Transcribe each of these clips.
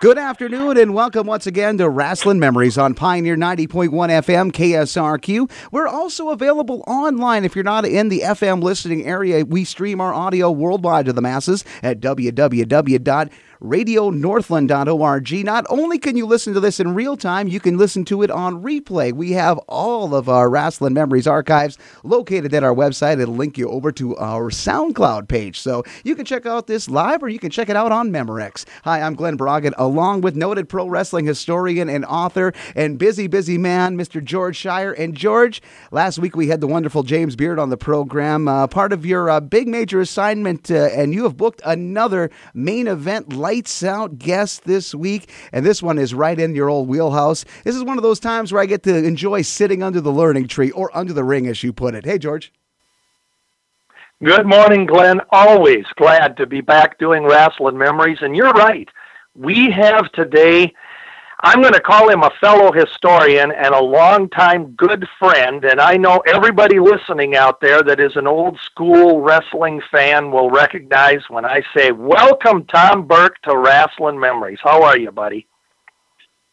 Good afternoon and welcome once again to Rasslin Memories on Pioneer 90.1 FM KSRQ. We're also available online if you're not in the FM listening area. We stream our audio worldwide to the masses at www radionorthland.org. Not only can you listen to this in real time, you can listen to it on replay. We have all of our Rasslin Memories archives located at our website. It'll link you over to our SoundCloud page. So you can check out this live or you can check it out on Memorex. Hi, I'm Glen Braget, along with noted pro wrestling historian and author and busy, busy man, Mr. George Schire. And George, last week we had the wonderful James Beard on the program. Uh, part of your uh, big major assignment, uh, and you have booked another main event lights out guest this week, and this one is right in your old wheelhouse. This is one of those times where I get to enjoy sitting under the learning tree or under the ring, as you put it. Hey, George. Good morning, Glen. Always glad to be back doing wrestling memories. And you're right. We have today I'm going to call him a fellow historian and a longtime good friend. And I know everybody listening out there that is an old school wrestling fan will recognize when I say, Welcome, Tom Burke, to Rasslin Memories. How are you, buddy?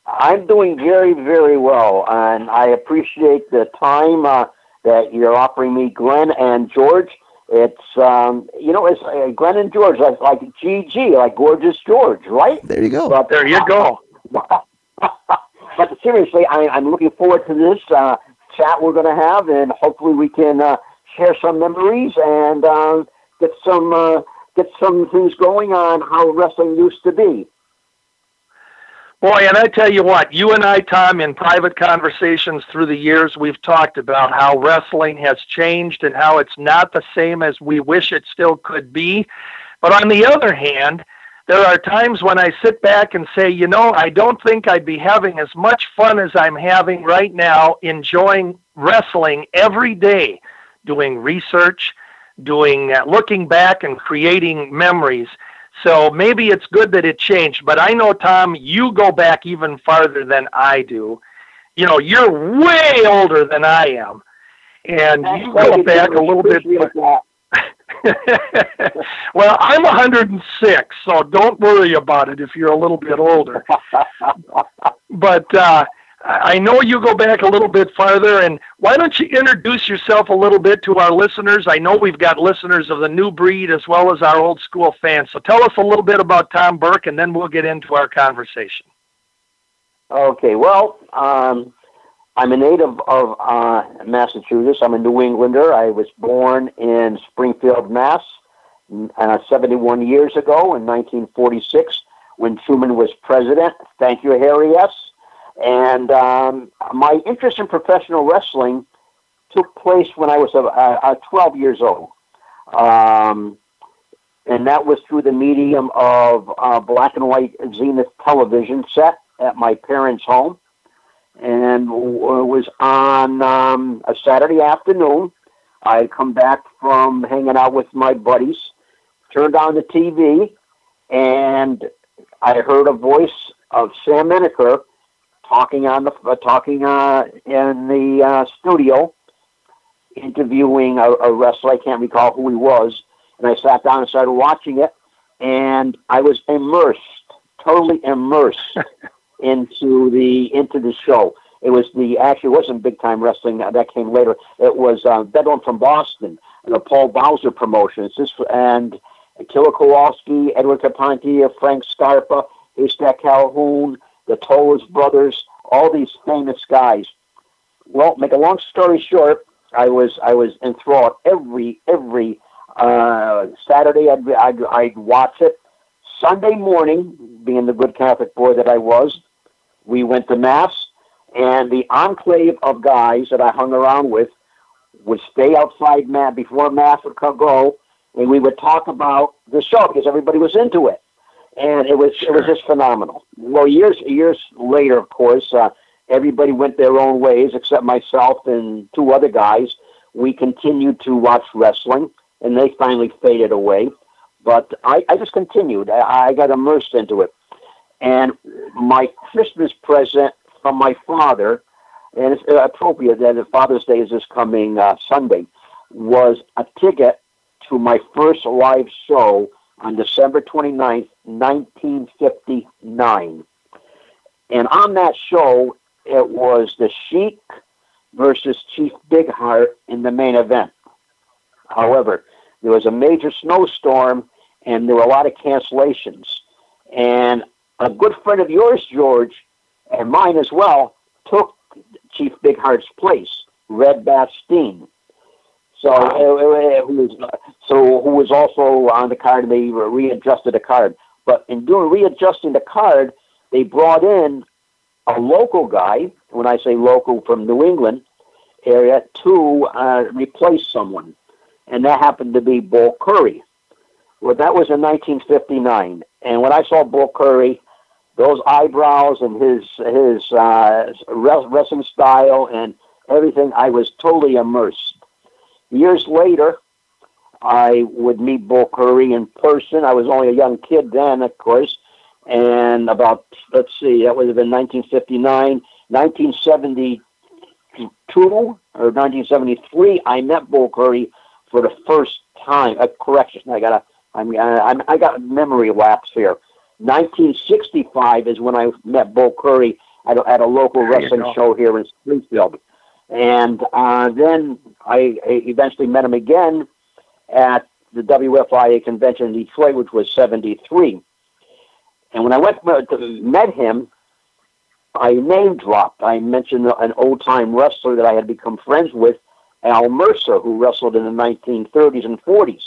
I'm doing very, very well. And I appreciate the time uh, that you're offering me, Glen and George. It's um, you know, it's uh, Glen and George, like like GG, like gorgeous George, right? There you go. But, there you go. but seriously, I, I'm looking forward to this uh, chat we're going to have, and hopefully we can uh, share some memories and uh, get some uh, get some things going on how wrestling used to be. Boy, and I tell you what, you and I, Tom, in private conversations through the years, we've talked about how wrestling has changed and how it's not the same as we wish it still could be. But on the other hand, there are times when I sit back and say, you know, I don't think I'd be having as much fun as I'm having right now, enjoying wrestling every day, doing research, doing uh, looking back and creating memories. So maybe it's good that it changed, but I know Tom, you go back even farther than I do. You know, you're way older than I am. And you go back a little bit. well, I'm 106, so don't worry about it if you're a little bit older. but uh, I know you go back a little bit farther, and why don't you introduce yourself a little bit to our listeners? I know we've got listeners of the new breed as well as our old school fans. So tell us a little bit about Tom Burke, and then we'll get into our conversation. Okay, well, um, I'm a native of uh, Massachusetts. I'm a New Englander. I was born in Springfield, Mass. Uh, 71 years ago in 1946 when Truman was president. Thank you, Harry S. And um, my interest in professional wrestling took place when I was uh, uh, 12 years old. Um, and that was through the medium of uh, black and white Zenith television set at my parents' home and it was on um, a Saturday afternoon. I come back from hanging out with my buddies, turned on the TV, and I heard a voice of Sam Menacker talking on the uh, talking uh, in the uh, studio, interviewing a, a wrestler. I can't recall who he was, and I sat down and started watching it, and I was immersed, totally immersed into the into the show. It was the actually wasn't big time wrestling that came later. It was uh, Bedlam from Boston, the Paul Bowser promotion. It's just and Killer Kowalski, Edouard Carpentier, Frank Scarpa, Haystack Calhoun, the Tolos brothers, all these famous guys. Well, make a long story short, I was I was enthralled every every uh, Saturday. I'd, I'd I'd watch it. Sunday morning, being the good Catholic boy that I was, we went to mass, and the enclave of guys that I hung around with would stay outside mass before mass would go, and we would talk about the show because everybody was into it, and it was sure. it was just phenomenal. Well, years years later, of course, uh, everybody went their own ways except myself and two other guys. We continued to watch wrestling, and they finally faded away. But I, I just continued. I, I got immersed into it. And my Christmas present from my father, and it's appropriate that Father's Day is this coming uh, Sunday, was a ticket to my first live show on December 29th, 1959. And on that show, it was the Sheik versus Chief Bigheart in the main event. However, there was a major snowstorm and there were a lot of cancellations. And a good friend of yours, George, and mine as well, took Chief Big Heart's place, Red Bastien. So, uh, who was, so who was also on the card? They readjusted the card, but in doing readjusting the card, they brought in a local guy. When I say local, from New England area, to uh, replace someone, and that happened to be Bull Curry. Well, that was in 1959, and when I saw Bull Curry, those eyebrows and his his uh, wrestling style and everything, I was totally immersed. Years later, I would meet Bull Curry in person. I was only a young kid then, of course, and about let's see, that would have been 1959, 1972 or 1973. I met Bull Curry for the first time. Uh, correction, I got a, I'm, I'm, I got a memory lapse here. 1965 is when I met Bull Curry at a, at a local there wrestling show here in Springfield. And uh, then I, I eventually met him again at the WFIA convention in Detroit, which was 73. And when I went to met him, I name dropped. I mentioned an old time wrestler that I had become friends with, Al Mercer, who wrestled in the 1930s and 40s.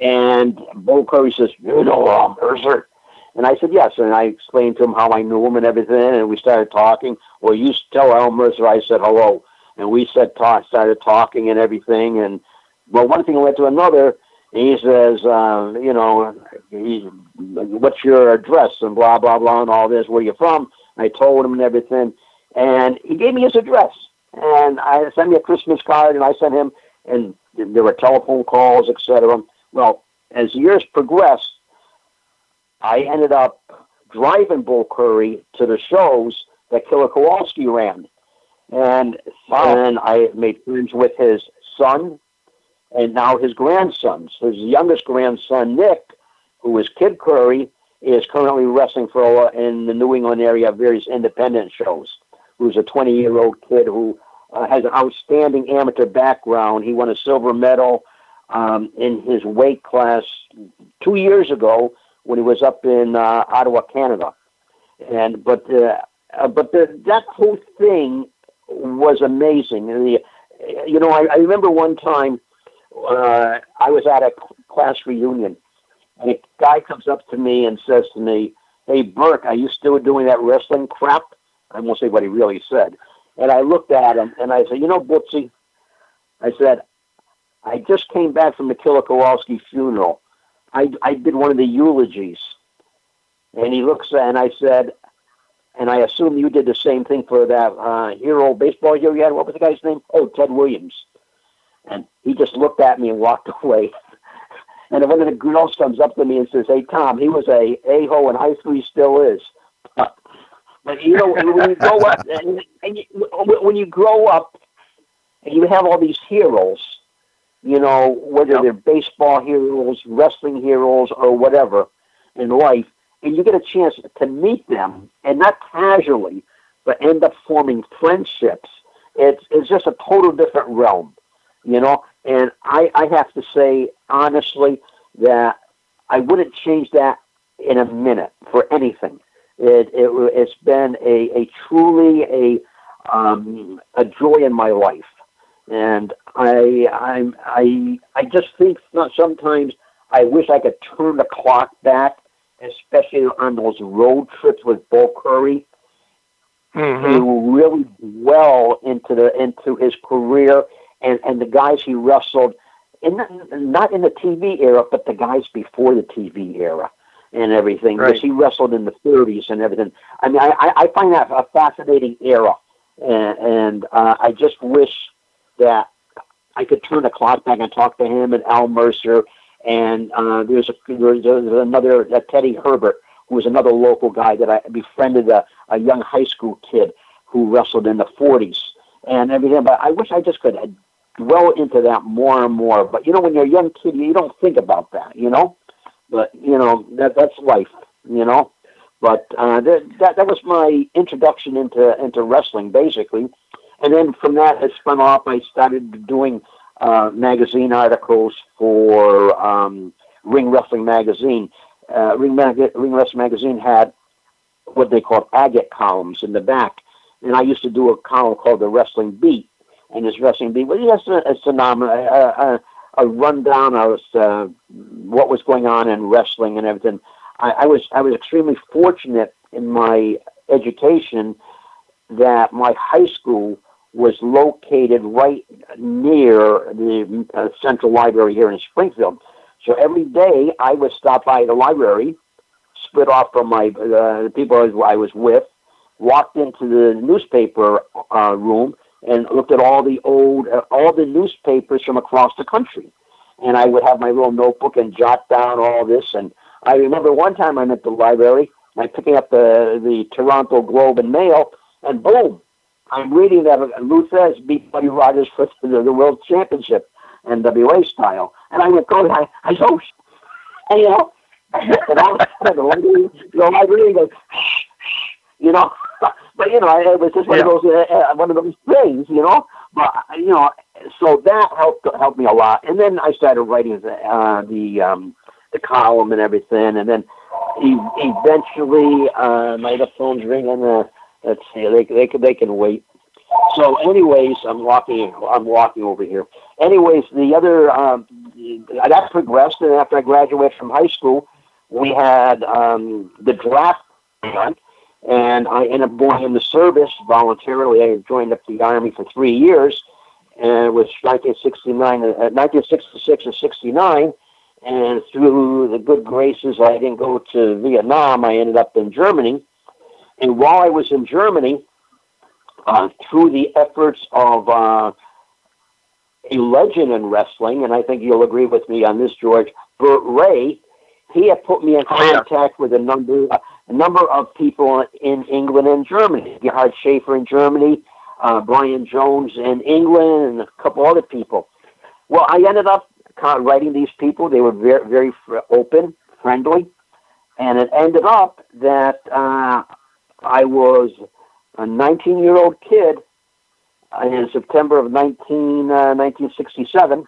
And Bull Curry says, You know Al Mercer? And I said, Yes. And I explained to him how I knew him and everything. And we started talking. Well, you tell Al Mercer I said hello. And we said, talk, started talking and everything. And well, one thing led to another. And he says, uh, you know, he, what's your address and blah, blah, blah, and all this. Where you from? I told him and everything. And he gave me his address. And I sent me a Christmas card, and I sent him, and there were telephone calls, etc. Well, as years progressed, I ended up driving Bull Curry to the shows that Killer Kowalski ran. And wow. then I made friends with his son and now his grandsons. His youngest grandson, Nick, who is Kid Curry, is currently wrestling for in the New England area of various independent shows. Who's a 20 year old kid who uh, has an outstanding amateur background. He won a silver medal um, in his weight class two years ago when he was up in uh, Ottawa, Canada. And but uh, uh, but the, that whole thing was amazing. And the, you know, I, I remember one time uh, I was at a class reunion, and a guy comes up to me and says to me, "Hey, Burke, are you still doing that wrestling crap?" I won't say what he really said. And I looked at him and I said, "You know, Bootsy," I said, "I just came back from the Killer Kowalski funeral. I I did one of the eulogies." And he looks and I said, and I assume you did the same thing for that uh, hero baseball hero you had. What was the guy's name? Oh, Ted Williams. And he just looked at me and walked away. and one of the girls comes up to me and says, "Hey, Tom, he was a a hole in high school. He still is." but you know, when you grow up, and, and you, when you grow up, and you have all these heroes, you know, whether yep. they're baseball heroes, wrestling heroes, or whatever in life, and you get a chance to meet them, and not casually, but end up forming friendships. It's it's just a total different realm you know. And I, I have to say honestly that I wouldn't change that in a minute for anything. It, it it's been a, a truly a um, a joy in my life, and I I'm I I just think sometimes I wish I could turn the clock back, especially on those road trips with Bull Curry. Mm-hmm. really well into the into his career and and the guys he wrestled, in the, not in the TV era, but the guys before the TV era and everything. Right. Because he wrestled in the 30s and everything. I mean, I, I find that a fascinating era, and, and uh, I just wish that I could turn the clock back and talk to him and Al Mercer. And uh, there's, a, there's, another uh, Teddy Herbert, who was another local guy that I befriended a, a young high school kid who wrestled in the 40s and everything. But I wish I just could dwell into that more and more. But you know, when you're a young kid, you don't think about that, you know. But you know that that's life. You know, but uh, that, that that was my introduction into into wrestling basically, and then from that it spun off. I started doing uh, magazine articles for um, Ring Wrestling magazine. Uh, Ring, Mag- Ring Wrestling magazine had what they called agate columns in the back, and I used to do a column called the Wrestling Beat, and this Wrestling Beat was just a, a phenomenon, a, a, a rundown of uh, what was going on in wrestling and everything. I, I was I was extremely fortunate in my education that my high school was located right near the uh, central library here in Springfield. So every day I would stop by the library, split off from my uh, the people I was, with, walked into the newspaper uh, room and looked at all the old uh, all the newspapers from across the country. And I would have my little notebook and jot down all this. And I remember one time I'm at the library, I'm picking up the the Toronto Globe and Mail, and boom, I'm reading that Lou beat Buddy Rogers for the, the World Championship. NWA style. And I went, go, I, I go, and, you know, and all of a sudden, the librarian, the librarian goes, you know, but you know, it was just one yeah. of those, uh, uh, one of those things, you know. But you know, so that helped helped me a lot. And then I started writing the uh, the um, the column and everything. And then eventually, uh, my the phone's ringing. Uh, let's see, they they can they can wait. So, anyways, I'm walking. I'm walking over here. Anyways, the other um, that progressed, and after I graduated from high school, we had um, the draft and I ended up going in the service voluntarily. I joined up the army for three years, and it was 1969, uh, 1966 and 69. And through the good graces, I didn't go to Vietnam. I ended up in Germany. And while I was in Germany, uh, through the efforts of uh, a legend in wrestling, and I think you'll agree with me on this, George, Bert Ray, he had put me in contact oh, with a number a number of people in England and Germany. Gerhard Schaefer in Germany, uh, Brian Jones in England, and a couple other people. Well, I ended up writing these people. They were very, very open, friendly, and it ended up that uh, I was a 19 year old kid in September of 19, uh, 1967.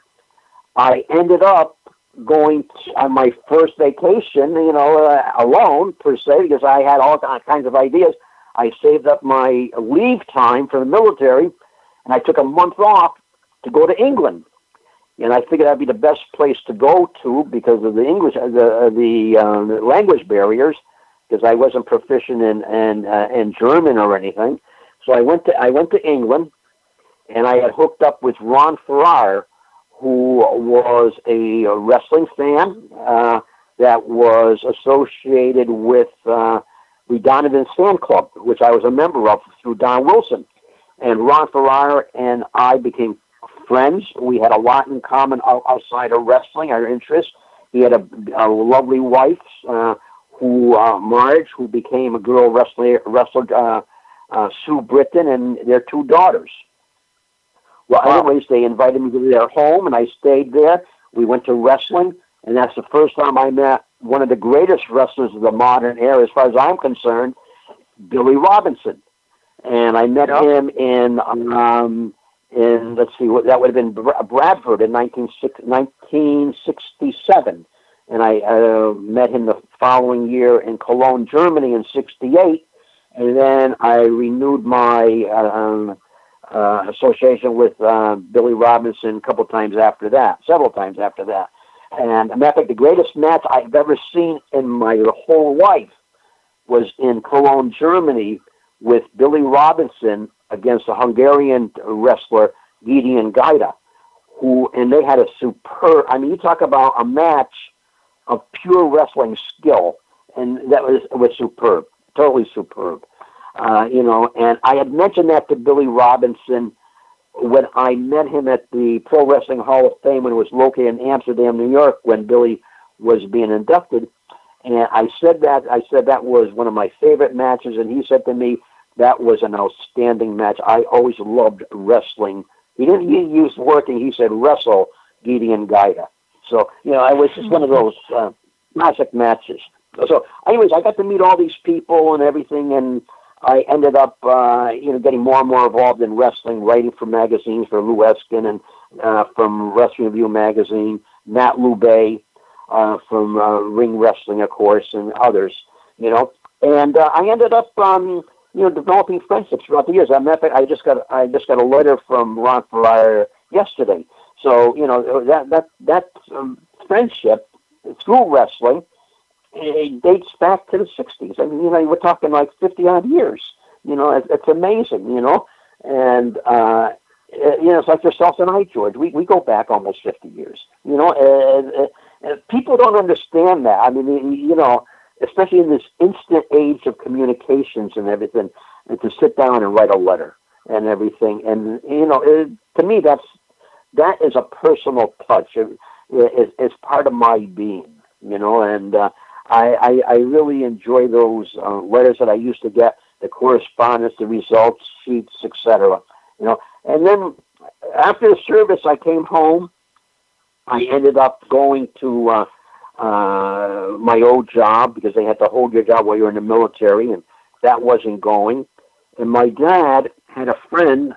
I ended up going to, on my first vacation, you know, uh, alone per se, because I had all kinds of ideas. I saved up my leave time for the military, and I took a month off to go to England. And I figured that'd be the best place to go to because of the English, uh, the uh, the, uh, the language barriers because I wasn't proficient in in, uh, in German or anything. So I went to I went to England, and I had hooked up with Ron Ferrar, who was a wrestling fan uh, that was associated with uh, the Donovan Fan Club, which I was a member of through Don Wilson. And Ron Ferrar and I became friends. We had a lot in common outside of wrestling, our interests. He had a, a lovely wife. Uh, who uh, Marge, who became a girl wrestler, wrestler uh, uh, Sue Britton, and their two daughters. Well, wow. anyways, they invited me to their home, and I stayed there. We went to wrestling, and that's the first time I met one of the greatest wrestlers of the modern era, as far as I'm concerned, Billy Robinson. And I met yep. him in um, in let's see, what that would have been Bradford in 1967 and I uh, met him the following year in Cologne, Germany, in '68, and then I renewed my um, uh, association with uh, Billy Robinson a couple times after that, several times after that. And matter of fact, the greatest match I've ever seen in my whole life was in Cologne, Germany, with Billy Robinson against a Hungarian wrestler Gideon Gida, who and they had a superb. I mean, you talk about a match of pure wrestling skill, and that was was superb, totally superb. Uh, you know, and I had mentioned that to Billy Robinson when I met him at the Pro Wrestling Hall of Fame when it was located in Amsterdam, New York, when Billy was being inducted. And I said that I said that was one of my favorite matches, and he said to me that was an outstanding match. I always loved wrestling. He didn't use working. He said wrestle Gideon Gida. So you know, I was just one of those uh, classic matches. So, anyways, I got to meet all these people and everything, and I ended up, uh, you know, getting more and more involved in wrestling, writing for magazines for Lou Eskin and uh, from Wrestling Review magazine, Nat Loubet uh, from uh, Ring Wrestling, of course, and others. You know, and uh, I ended up, um, you know, developing friendships throughout the years. I met, I just got, I just got a letter from Ron Ferrara yesterday. So, you know, that that that um, friendship through wrestling it dates back to the 60s. I mean, you know, we're talking like 50 odd years. You know, it, it's amazing, you know. And, uh, you know, it's like yourself and I, George. We, we go back almost 50 years. You know, and, and, and people don't understand that. I mean, you know, especially in this instant age of communications and everything, and to sit down and write a letter and everything. And, you know, it, to me, that's that is a personal touch. It, it, it's part of my being, you know, and uh, I, I, I really enjoy those uh, letters that I used to get, the correspondence, the results sheets, etc. You know, and then after the service, I came home. I ended up going to uh, uh, my old job because they had to hold your job while you're in the military, and that wasn't going. And my dad had a friend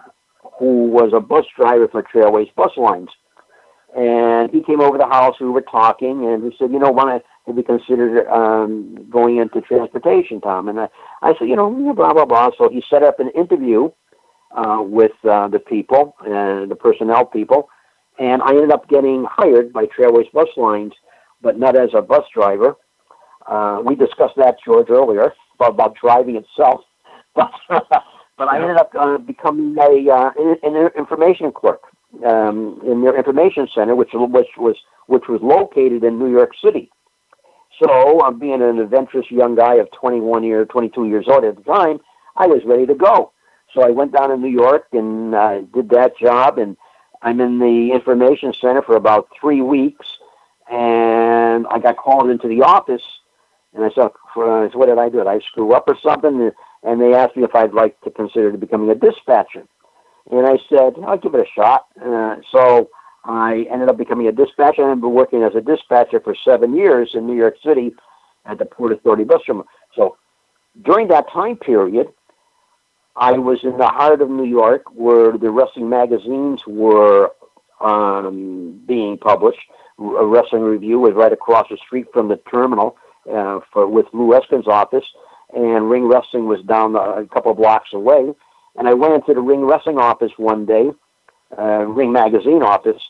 who was a bus driver for Trailways Bus Lines. And he came over the house, we were talking, and he said, You know, to have you considered um, going into transportation, Tom? And I, I said, You know, blah, blah, blah. So he set up an interview uh, with uh, the people, uh, the personnel people, and I ended up getting hired by Trailways Bus Lines, but not as a bus driver. Uh, we discussed that, George, earlier about, about driving itself. But but I ended up uh, becoming a uh, an information clerk um, in their information center, which which was which was located in New York City. So, uh, being an adventurous young guy of 21 years, 22 years old at the time, I was ready to go. So I went down to New York and uh, did that job, and I'm in the information center for about three weeks, and I got called into the office, and I said, uh, "What did I do? Did I screw up or something?" And they asked me if I'd like to consider becoming a dispatcher. And I said, I'll give it a shot. Uh, so I ended up becoming a dispatcher. I've been working as a dispatcher for seven years in New York City at the Port Authority bus terminal. So during that time period, I was in the heart of New York where the wrestling magazines were um, being published. A wrestling review was right across the street from the terminal uh, for with Lou Eskin's office and ring wrestling was down a couple of blocks away. And I went into the ring wrestling office one day, uh, ring magazine office,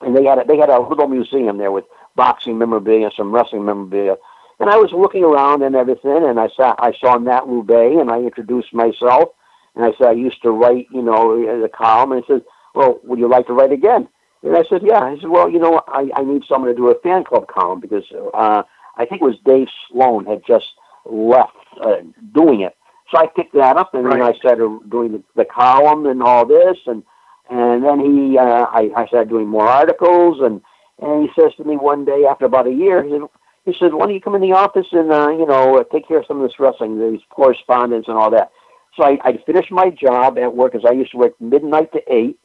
and they had a, they had a little museum there with boxing memorabilia, some wrestling memorabilia. And I was looking around and everything, and I saw I saw Nat Loubet, and I introduced myself, and I said I used to write, you know, the column, and he said, "Well, would you like to write again?" And I said, "Yeah." He said, "Well, you know, I I need someone to do a fan club column because uh, I think it was Dave Sloan had just left uh, doing it. So I picked that up, and right. then I started doing the, the column and all this, and and then he, uh, I, I started doing more articles, and and he says to me one day after about a year, he said, he said, "Why don't you come in the office and uh, you know take care of some of this wrestling, these correspondence and all that?" So I, I finished my job at work, as I used to work midnight to eight.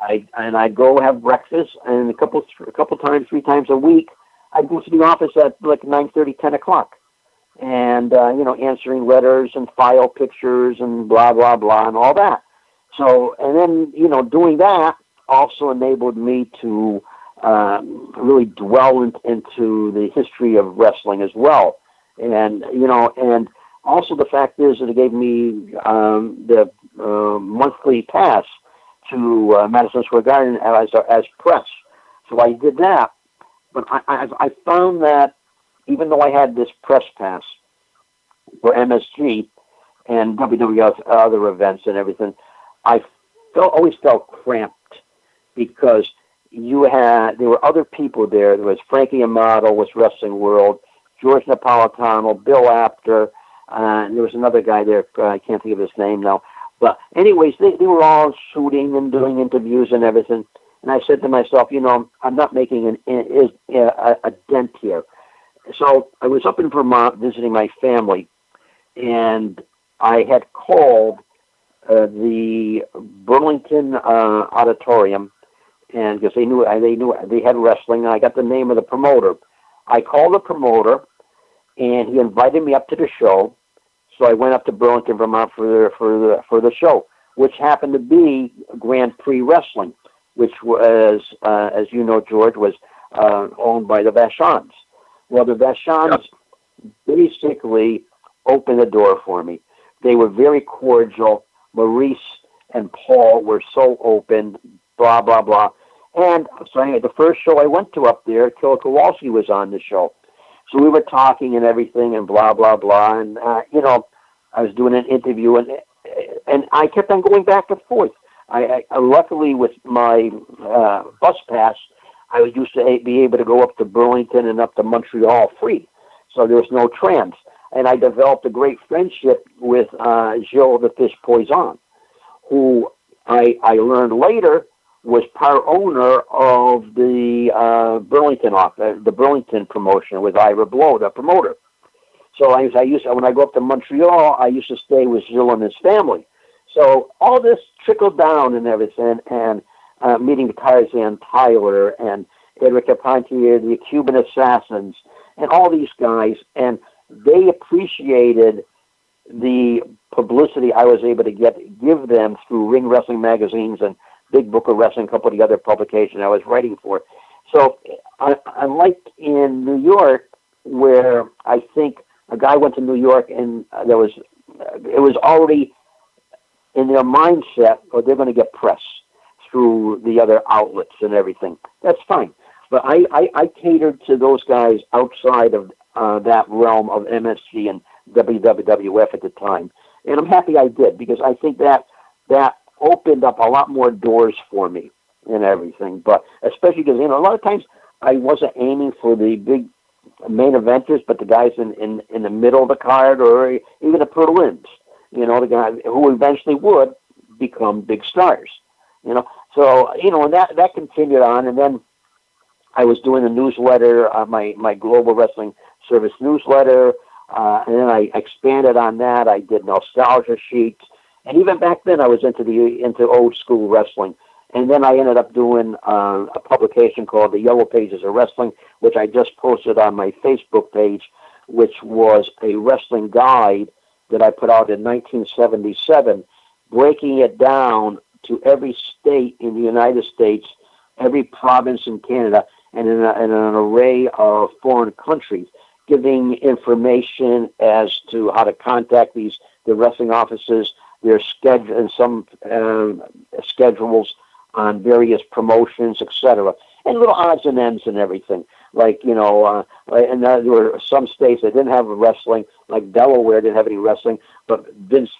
I and I'd go have breakfast, and a couple a couple times, three times a week, I'd go to the office at like nine thirty, ten o'clock and uh, you know answering letters and file pictures and blah blah blah and all that. So and then you know doing that also enabled me to um, really dwell in, into the history of wrestling as well, and you know and also the fact is that it gave me um, the uh, monthly pass to uh, Madison Square Garden as as press. So I did that, but I, I, I found that even though I had this press pass for MSG and WWF other events and everything, I felt always felt cramped because you had there were other people there. There was Frankie Amato was Wrestling World, George Napolitano, Bill Apter, uh, and there was another guy there. Uh, I can't think of his name now. But anyways, they, they were all shooting and doing interviews and everything. And I said to myself, you know, I'm not making an, a, a dent here so I was up in Vermont visiting my family, and I had called uh, the Burlington uh, Auditorium, and because they knew they knew they had wrestling, and I got the name of the promoter. I called the promoter, and he invited me up to the show. So I went up to Burlington, Vermont for the for the for the show, which happened to be Grand Prix Wrestling, which was, uh, as you know, George was uh, owned by the Vachons. Well, the yep. basically opened the door for me. They were very cordial. Maurice and Paul were so open, blah, blah, blah. And so anyway, the first show I went to up there, Killer Kowalski was on the show. So we were talking and everything and blah, blah, blah. And, uh, you know, I was doing an interview and, and I kept on going back and forth. I, I luckily with my uh, bus pass, I used to be able to go up to Burlington and up to Montreal free. So there was no trams. And I developed a great friendship with uh, Gilles the Fish Poisson, who I, I learned later was part owner of the uh, Burlington office, the Burlington promotion with Ira Blow, the promoter. So I, I used when I go up to Montreal, I used to stay with Gilles and his family. So all this trickled down and everything, and uh, meeting Tarzan Tyler and Edouard Carpentier, the Cuban Assassins, and all these guys, and they appreciated the publicity I was able to get give them through Ring Wrestling magazines and Big Book of Wrestling, a couple of the other publications I was writing for. So, unlike in New York, where I think a guy went to New York and there was, it was already in their mindset, or they're going to get press through the other outlets and everything. That's fine. But I, I, I catered to those guys outside of uh, that realm of MSG and WWF at the time. And I'm happy I did because I think that that opened up a lot more doors for me and everything. But especially because, you know, a lot of times I wasn't aiming for the big main eventers, but the guys in, in, in the middle of the card or even the prelims, you know, the guy who eventually would become big stars, you know. So, you know, and that, that continued on. And then I was doing the newsletter, uh, my, my Global Wrestling Service newsletter. Uh, and then I expanded on that. I did nostalgia sheets, and even back then I was into the into old school wrestling. And then I ended up doing uh, a publication called The Yellow Pages of Wrestling, which I just posted on my Facebook page, which was a wrestling guide that I put out in 1977, breaking it down to every state in the United States, every province in Canada, and in, a, in an array of foreign countries giving information as to how to contact these the wrestling offices, their schedule, and some uh, schedules on various promotions, etc., and little odds and ends and everything. Like you know, uh, and uh, there were some states that didn't have wrestling, like Delaware didn't have any wrestling, but Vince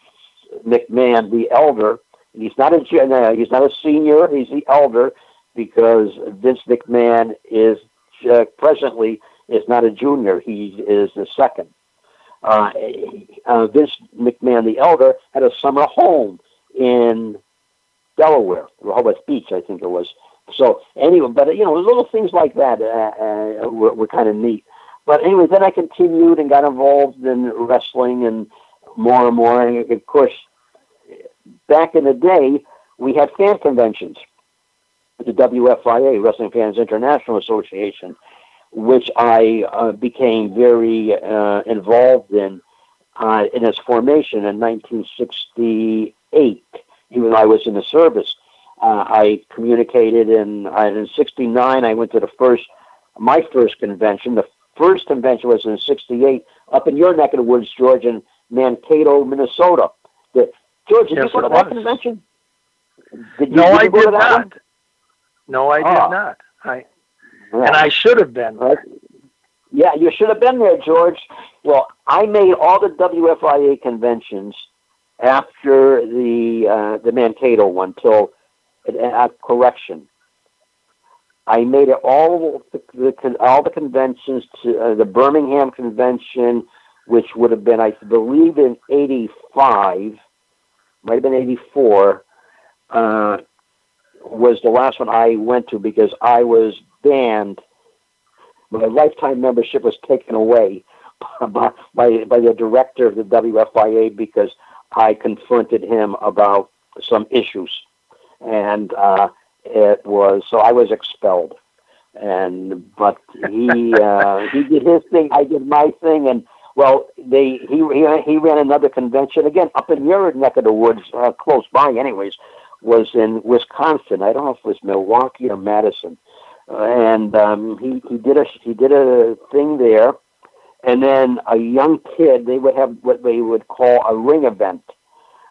McMahon, the elder, he's not a he's not a senior, he's the elder because Vince McMahon is uh, presently is not a junior; he is the second. Uh, uh, Vince McMahon the elder had a summer home in Delaware, Rehoboth Beach, I think it was. So anyway, but you know, little things like that uh, uh, were, were kind of neat. But anyway, then I continued and got involved in wrestling and more and more. And of course, back in the day, we had fan conventions, the WFIA, Wrestling Fans International Association, which I uh, became very uh, involved in uh, in its formation in 1968. Even though I was in the service, uh, I communicated in in '69. I went to the first my first convention. The first convention was in '68 up in your neck of the woods, George, in Mankato, Minnesota. The, George, did yes, you go to that convention? Did you, no, did I did not. No, I oh. did not. I yeah. And I should have been. Right. Yeah, you should have been there, George. Well, I made all the WFIA conventions after the uh, the Mankato one till uh, correction. I made it all the, the all the conventions to uh, the Birmingham convention, which would have been, I believe, in '85, might have been '84. Uh, was the last one I went to because I was banned. My lifetime membership was taken away by, by, by the director of the WFIA because I confronted him about some issues. And uh, it was, so I was expelled. and but he uh, he did his thing, I did my thing, and well, they he he, ran another convention again up in your neck of the woods, uh, close by, anyways. Was in Wisconsin. I don't know if it was Milwaukee or Madison, uh, and um, he he did a he did a thing there, and then a young kid. They would have what they would call a ring event.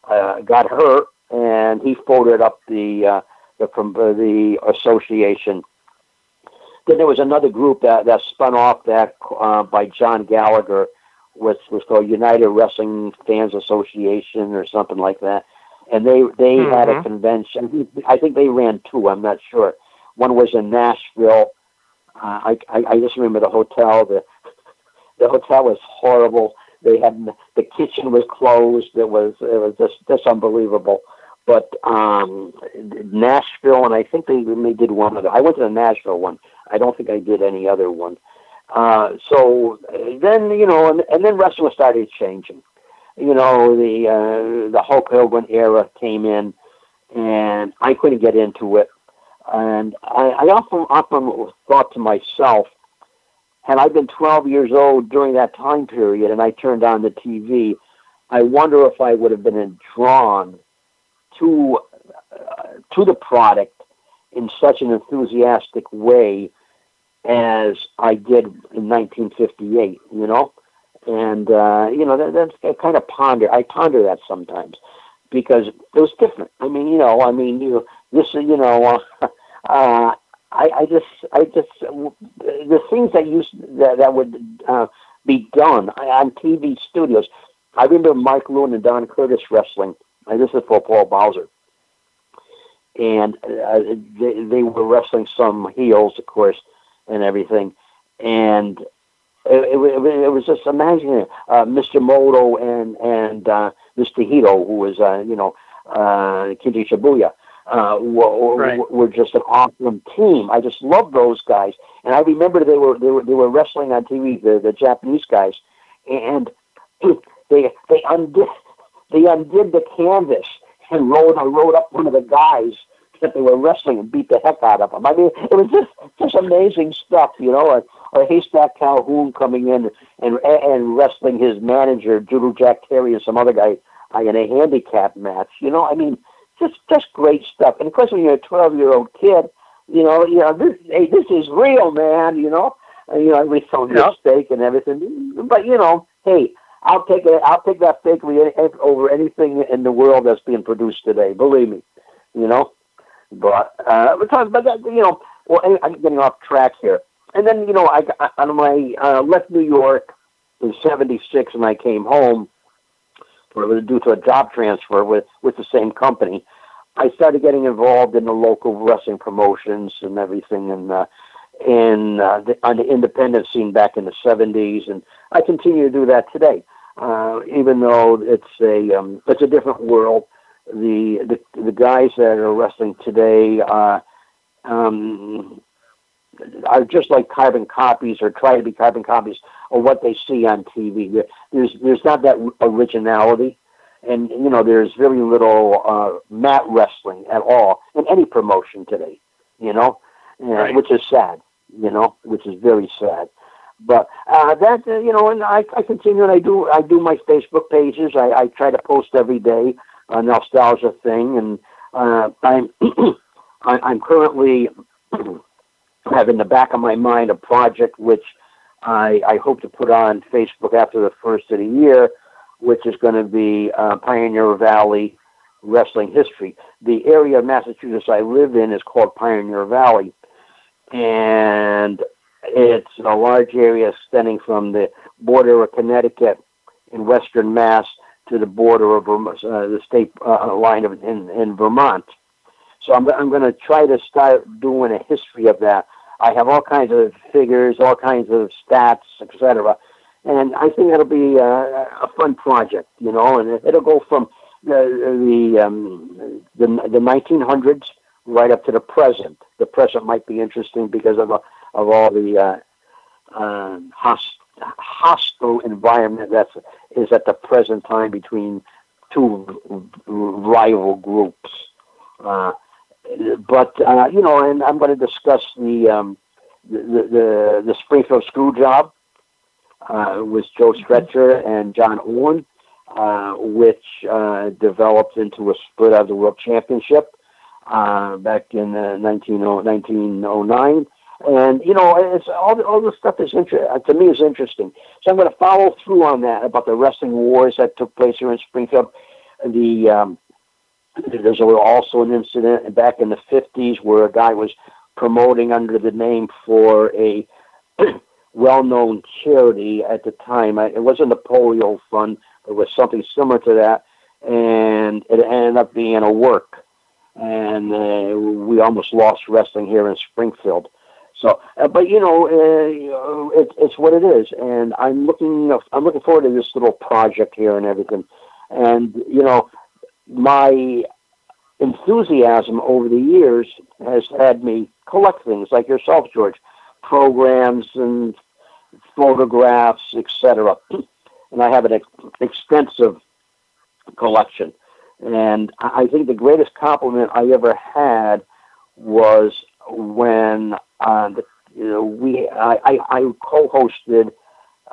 Uh, got hurt, and he folded up the uh, the from uh, the association. Then there was another group that that spun off that uh, by John Gallagher was was called United Wrestling Fans Association or something like that, and they they mm-hmm. had a convention. I think they ran two. I'm not sure. One was in Nashville. Uh, I, I I just remember the hotel. The the hotel was horrible. They had the kitchen was closed. It was it was just just unbelievable. But um, Nashville, and I think they they did one other. I went to the Nashville one. I don't think I did any other one. Uh, so then, you know, and, and then wrestling started changing. You know, the uh, the Hulk Hogan era came in, and I couldn't get into it. And I, I often often thought to myself, had I been 12 years old during that time period, and I turned on the TV, I wonder if I would have been drawn to uh, to the product in such an enthusiastic way as I did in 1958, you know? And, uh, you know, that, that's I kind of ponder. I ponder that sometimes because it was different. I mean, you know, I mean, you this, you know, uh, I, I just, I just, the things that used that, that would uh, be done on TV studios. I remember Mark Lewin and Don Curtis wrestling. And this is for Paul Bowser. And uh, they, they were wrestling some heels, of course, and everything. And it, it, it was just amazing. Uh, Mr. Moto and and uh, Mr. Hito, who was uh, you know uh, Kinji Shibuya, uh, were, right. were just an awesome team. I just love those guys, and I remember they were they were they were wrestling on TV, the the Japanese guys, and they they undid they undid the canvas and rode I rode up one of the guys that they were wrestling and beat the heck out of them. I mean, it was just just amazing stuff, you know. Or, or Haystack Calhoun coming in and and wrestling his manager, Judo Jack Terry, and some other guy uh, in a handicap match. You know, I mean, just just great stuff. And of course, when you're a 12 year old kid, you know, you know, this hey, this is real, man. You know, and, you know, we sold your steak and everything, but you know, hey. I'll take it. I'll take that fakery over anything in the world that's being produced today. Believe me, you know. But uh, we're talking about that, you know, well, I'm getting off track here. And then you know, I on my uh, left New York in '76, and I came home for due to a job transfer with with the same company. I started getting involved in the local wrestling promotions and everything, and uh, in uh, the, on the independent scene back in the '70s, and I continue to do that today. Uh, even though it's a um, it's a different world, the the the guys that are wrestling today uh, um, are just like carbon copies or try to be carbon copies of what they see on TV. There's there's not that originality, and you know there's very little uh, mat wrestling at all in any promotion today. You know, right. which is sad. You know, which is very sad. But uh, that uh, you know, and I, I continue and I do I do my Facebook pages. I, I try to post every day a nostalgia thing, and uh, I'm I'm currently have in the back of my mind a project which I, I hope to put on Facebook after the first of the year, which is going to be uh, Pioneer Valley wrestling history. The area of Massachusetts I live in is called Pioneer Valley, and it's a large area extending from the border of Connecticut in western Mass to the border of uh, the state uh, line of in, in Vermont. So I'm, I'm going to try to start doing a history of that. I have all kinds of figures, all kinds of stats, etc. And I think that'll be a, a fun project, you know, and it'll go from the the, um, the the 1900s right up to the present. The present might be interesting because of of all the uh, uh, hostile environment that is at the present time between two rival groups. Uh, but uh, you know, and I'm going to discuss the um, the the, the Springfield Screw Job uh, was Joe mm-hmm. Stecher and John Olin, uh, which uh, developed into a split of the World Championship uh, back in uh, 1909. And you know, it's all all this stuff is inter- uh, to me is interesting. So I'm going to follow through on that about the wrestling wars that took place here in Springfield. The um, there's also an incident back in the 50s where a guy was promoting under the name for a well-known charity at the time. It wasn't the polio fund; it was something similar to that, and it ended up being a work. And uh, we almost lost wrestling here in Springfield. So, uh, but you know, uh, it, it's what it is, and I'm looking. I'm looking forward to this little project here and everything. And you know, my enthusiasm over the years has had me collect things like yourself, George, programs and photographs, etc. And I have an ex- extensive collection. And I think the greatest compliment I ever had was when we I, I, co-hosted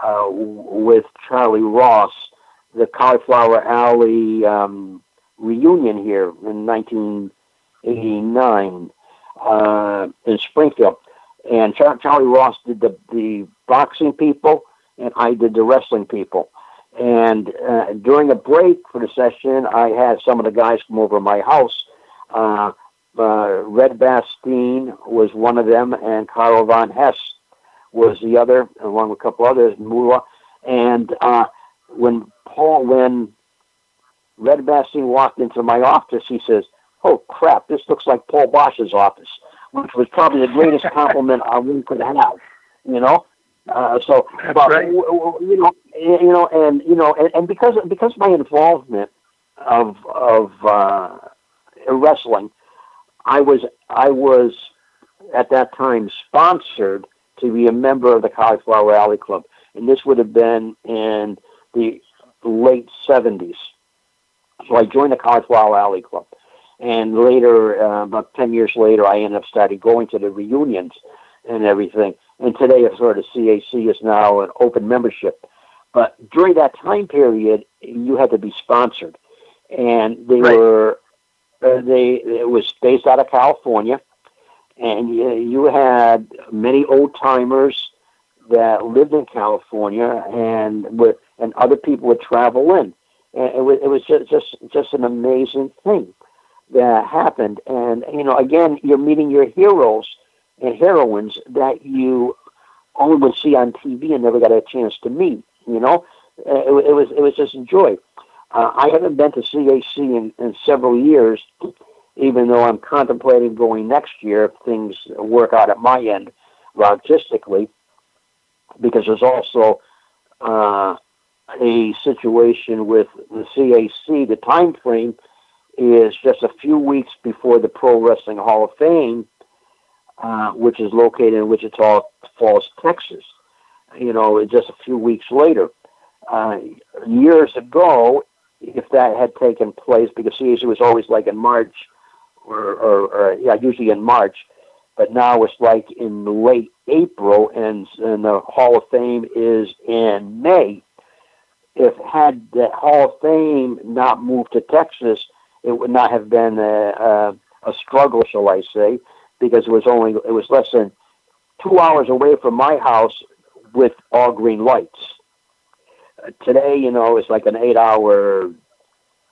uh, with Charlie Ross the Cauliflower Alley um, reunion here in 1989 uh, in Springfield, and Char- Charlie Ross did the the boxing people, and I did the wrestling people. And uh, during a break for the session, I had some of the guys come over to my house. Uh, uh, Red Bastien was one of them, and Karl Von Hess was the other, along with a couple others, Moolah. And uh, when Paul, when Red Bastien walked into my office, he says, "Oh crap, this looks like Paul Boesch's office," which was probably the greatest compliment I one could have. You know, uh, so but right. you know, you know, and you know, and, and because because my involvement of of uh, wrestling I was I was at that time sponsored to be a member of the Cauliflower Alley Club, and this would have been in the late '70s. So I joined the Cauliflower Alley Club, and later, uh, about ten years later, I ended up starting going to the reunions and everything. And today, a sort of CAC is now an open membership. But during that time period, you had to be sponsored, and they right. were uh, they it was based out of California, and you, you had many old timers that lived in California, and with and other people would travel in. And it was it was just just just an amazing thing that happened. And you know, again, you're meeting your heroes and heroines that you only would see on TV and never got a chance to meet. You know, it, it was it was just a joy. Uh, I haven't been to CAC in, in several years, even though I'm contemplating going next year if things work out at my end logistically, because there's also uh, a situation with the CAC. The time frame is just a few weeks before the Pro Wrestling Hall of Fame, uh, which is located in Wichita Falls, Texas. You know, just a few weeks later. Uh, years ago, if that had taken place, because CAC was always like in March, or, or, or yeah, usually in March, but now it's like in late April, and, and the Hall of Fame is in May. If had the Hall of Fame not moved to Texas, it would not have been a, a, a struggle, shall I say, because it was only it was less than two hours away from my house with all green lights today, you know, it's like an eight-hour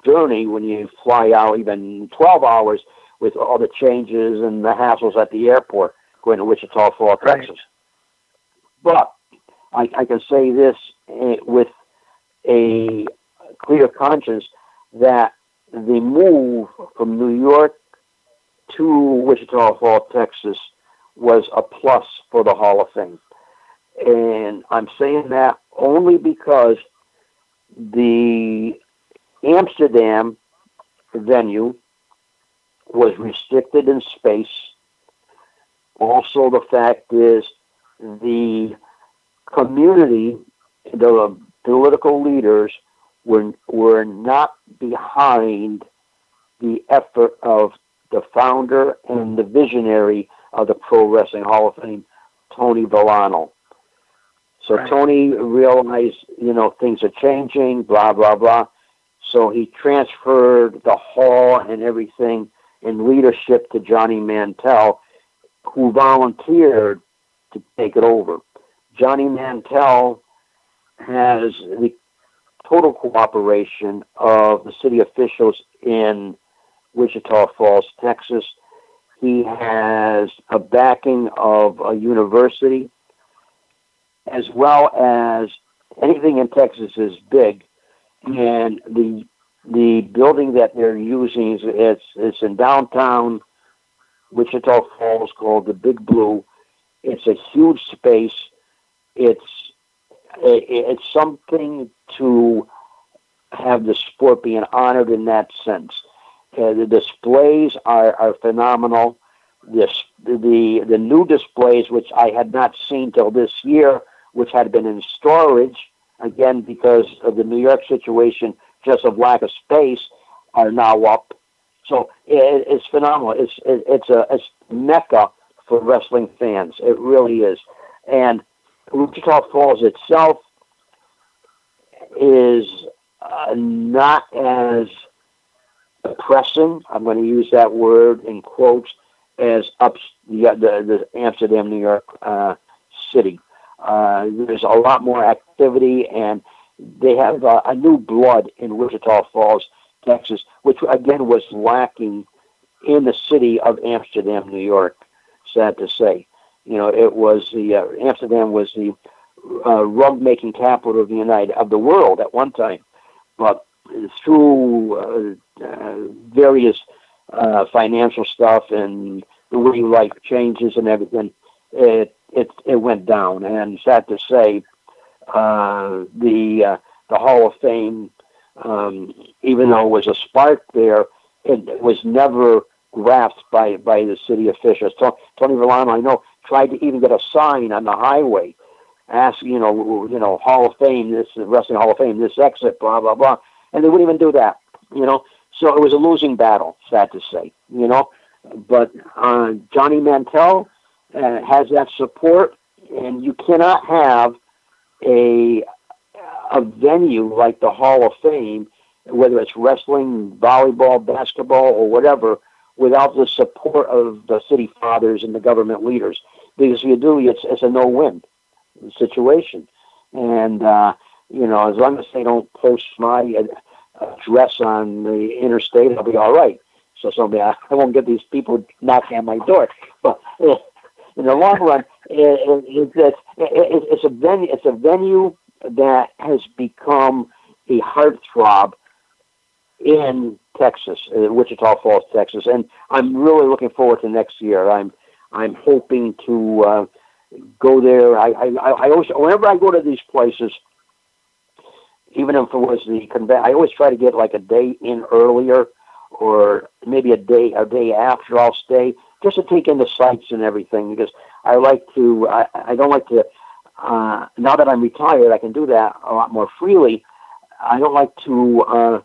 journey when you fly out even 12 hours with all the changes and the hassles at the airport going to Wichita Falls, right. Texas. But I, I can say this uh, with a clear conscience that the move from New York to Wichita Falls, Texas was a plus for the Hall of Fame. And I'm saying that only because the Amsterdam venue was restricted in space. Also, the fact is the community, the political leaders were, were not behind the effort of the founder and the visionary of the Pro Wrestling Hall of Fame, Tony Villano. So Right. Tony realized, you know, things are changing, blah blah blah. So he transferred the hall and everything in leadership to Johnny Mantell, who volunteered to take it over. Johnny Mantell has the total cooperation of the city officials in Wichita Falls, Texas. He has a backing of a university, as well as anything in Texas is big, and the the building that they're using is it's it's in downtown Wichita Falls called the Big Blue. It's a huge space. It's it's something to have the sport being honored in that sense. Uh, the displays are, are phenomenal. The, the the new displays, which I had not seen till this year, which had been in storage again because of the New York situation, just of lack of space, are now up. So it, it's phenomenal. It's it, it's a it's mecca for wrestling fans. It really is. And Wichita Falls itself is uh, not as oppressing. I'm going to use that word in quotes as up the the, the Amsterdam, New York uh, city. Uh, there's a lot more activity, and they have uh, a new blood in Wichita Falls, Texas, which again was lacking in the city of Amsterdam, New York. Sad to say, you know, it was the uh, Amsterdam was the uh, rug making capital of the United of the world at one time, but through uh, uh, various financial stuff and the way life changes and everything, it it it went down. And sad to say, uh, the uh, the Hall of Fame, um, even though it was a spark there, it was never grasped by by the city officials. Tony Villano, I know, tried to even get a sign on the highway, asking, you know, you know, Hall of Fame, this Wrestling Hall of Fame, this exit, blah blah blah, and they wouldn't even do that. You know, so it was a losing battle. Sad to say, you know, but uh, Johnny Mantell uh, has that support, and you cannot have a a venue like the Hall of Fame, whether it's wrestling, volleyball, basketball, or whatever, without the support of the city fathers and the government leaders. Because if you do, it's it's a no-win situation. And uh, you know, as long as they don't post my address on the interstate, I'll be all right. So somebody, I won't get these people knocking on my door. But uh, in the long run, it, it, it, it's a venue. It's a venue that has become a heartthrob in Texas, uh, Wichita Falls, Texas, and I'm really looking forward to next year. I'm I'm hoping to uh, go there. I, I I always whenever I go to these places, even if it was the convention, I always try to get like a day in earlier, or maybe a day a day after. I'll stay just to take in the sights and everything because I like to. I, I don't like to. Uh, now that I'm retired, I can do that a lot more freely. I don't like to uh,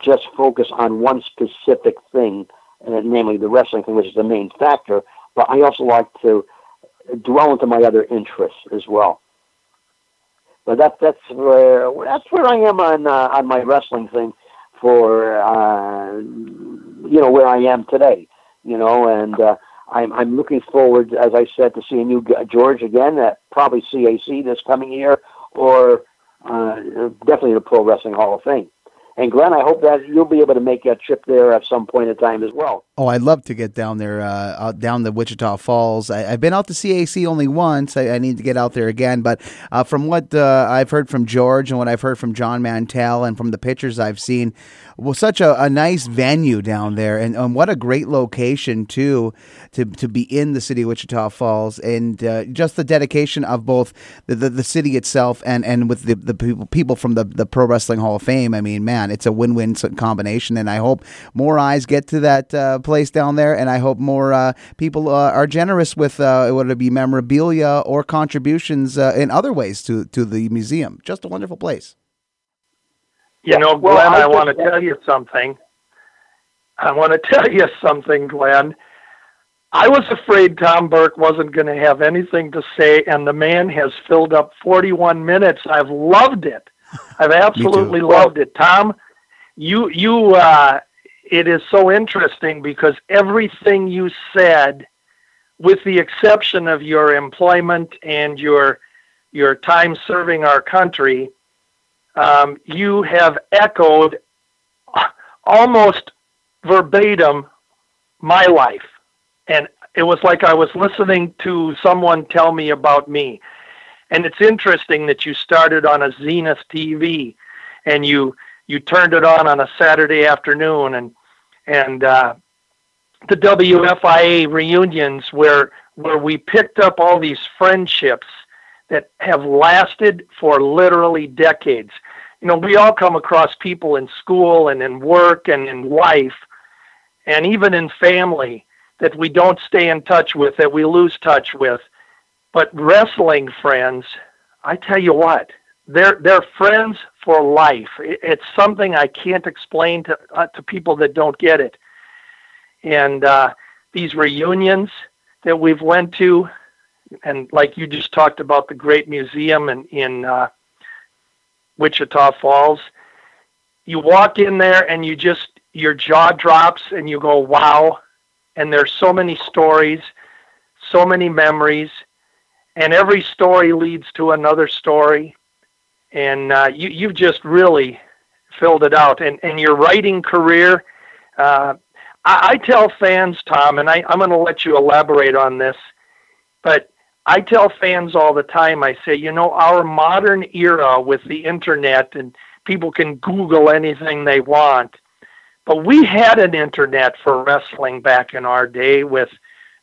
just focus on one specific thing, uh, namely the wrestling thing, which is the main factor. But I also like to dwell into my other interests as well. But that that's where that's where I am on uh, on my wrestling thing for uh, you know where I am today. You know, and uh, I'm I'm looking forward, as I said, to seeing you, George, again at probably CAC this coming year, or uh, definitely the Pro Wrestling Hall of Fame. And Glen, I hope that you'll be able to make a trip there at some point in time as well. Oh, I'd love to get down there, uh, out down the Wichita Falls. I, have been out to CAC only once. I, I, need to get out there again. But uh, from what uh, I've heard from George and what I've heard from John Mantell and from the pictures I've seen, well, such a, a nice venue down there, and um, what a great location too to to be in the city of Wichita Falls, and uh, just the dedication of both the, the, the, city itself and, and with the, the people people from the, the Pro Wrestling Hall of Fame. I mean, man, it's a win win combination, and I hope more eyes get to that uh, place down there, and I hope more uh, people uh, are generous with uh, whether it be memorabilia or contributions uh, in other ways to to the museum. Just a wonderful place. You know, Glen, well, I, I want to tell you something. I want to tell you something, Glen. I was afraid Tom Burke wasn't going to have anything to say, and the man has filled up 41 minutes. I've loved it. I've absolutely loved it. Tom, you you uh, it is so interesting because everything you said, with the exception of your employment and your your time serving our country, um, you have echoed almost verbatim my life. And it was like I was listening to someone tell me about me. And it's interesting that you started on a Zenith TV and you you turned it on on a Saturday afternoon and and uh, the WFIA reunions where where we picked up all these friendships that have lasted for literally decades. You know, we all come across people in school and in work and in life and even in family that we don't stay in touch with, that we lose touch with. But wrestling friends, I tell you what, they're they're friends for life. It's something I can't explain to uh, to people that don't get it. And uh, these reunions that we've went to, and like you just talked about the great museum in in uh, Wichita Falls, you walk in there and you just your jaw drops and you go, "Wow!" And there's so many stories, so many memories, and every story leads to another story and uh, you you've just really filled it out. And and your writing career, uh, I, I tell fans, Tom, and I, I'm going to let you elaborate on this, but I tell fans all the time. I say, you know, our modern era with the internet and people can Google anything they want. But we had an internet for wrestling back in our day with